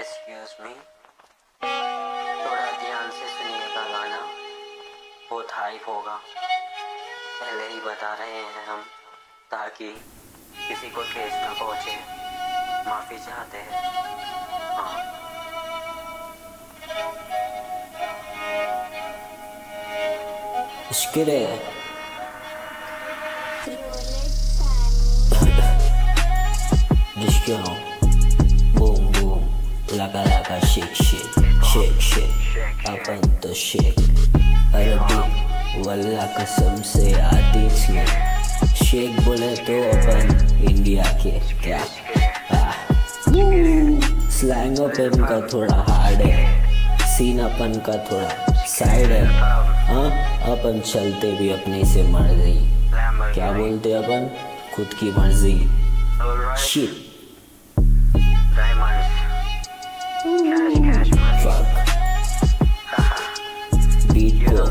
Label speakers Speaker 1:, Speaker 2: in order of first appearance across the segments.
Speaker 1: Excuse me थोड़ा ध्यान से सुनिएगा गाना। बहुत हाइप होगा। पहले ही बता रहे हैं हम ताकि किसी को ठेस ना पहुँचे। माफ़ी चाहते हैं। हाँ।
Speaker 2: boom. Laka, laka, shake, shake. Shake, shake. अपन तो shake. अरबी वल्ला कसम से आती इसमें शेख बोले तो अपन इंडिया के क्या स्लैंग अपन का थोड़ा हार्ड है सीन अपन का थोड़ा साइड है हाँ अपन चलते भी अपने से मर्ज़ी क्या बोलते अपन खुद की मर्ज़ी शिट fuck. बीट को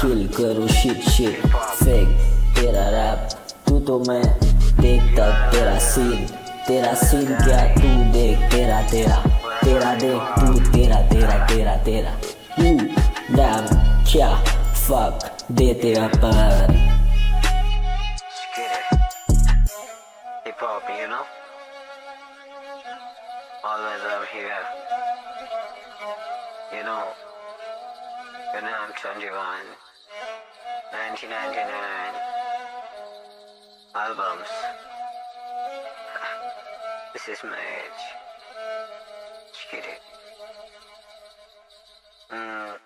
Speaker 2: किल करो शिट शिट फेक तेरा रैप तू तो मैं देखता तेरा सीन तेरा सीन क्या तू देख तेरा तेरा तेरा देख तू तेरा तेरा तेरा तेरा यू डैम क्या फक देते अपन
Speaker 1: Hip hop, you know? Always up here. You know, when I'm 21, 1999 albums. This is my age. Just kidding. Mm.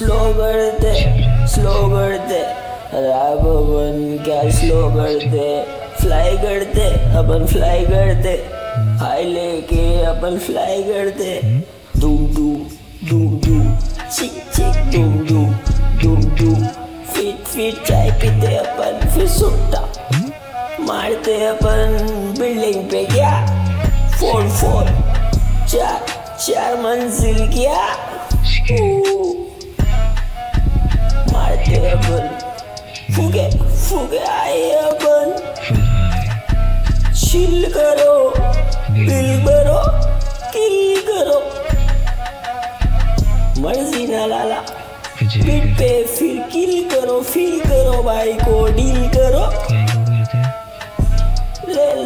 Speaker 2: Slow करते स्लो करते रैप अपन क्या स्लो करते फ्लाई करते अपन फ्लाई करते हाई लेके अपन फ्लाई करते डूम डूम डूम डूम चिक चिक डूम डूम डूम डूम फिट फिट चाय पीते अपन, फिर सुट्टा। मारते अपन बिल्डिंग पे क्या? फोर फोर चार चार मंजिल क्या? Ooh. फुगे फुगे आए अपन। चिल करो बिल करो किल करो। मर्ज़ी ना लाला। पीठ पे फिर किल करो फील करो भाई को डील करो।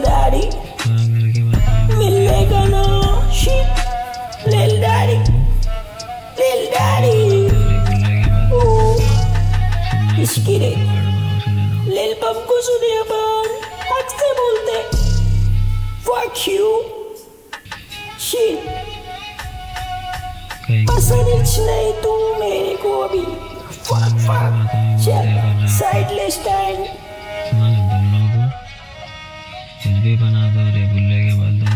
Speaker 2: दाढ़ी मिलने का ना शिट दाढ़ी इसकी Lil Bumko Sudirban Akse bolte Fuck you. Shit. पसंद इच नहीं तू मेरे को अभी फक फक चल साइड ले स्टैंड
Speaker 3: बना दो रे बुल्ले के बाल दो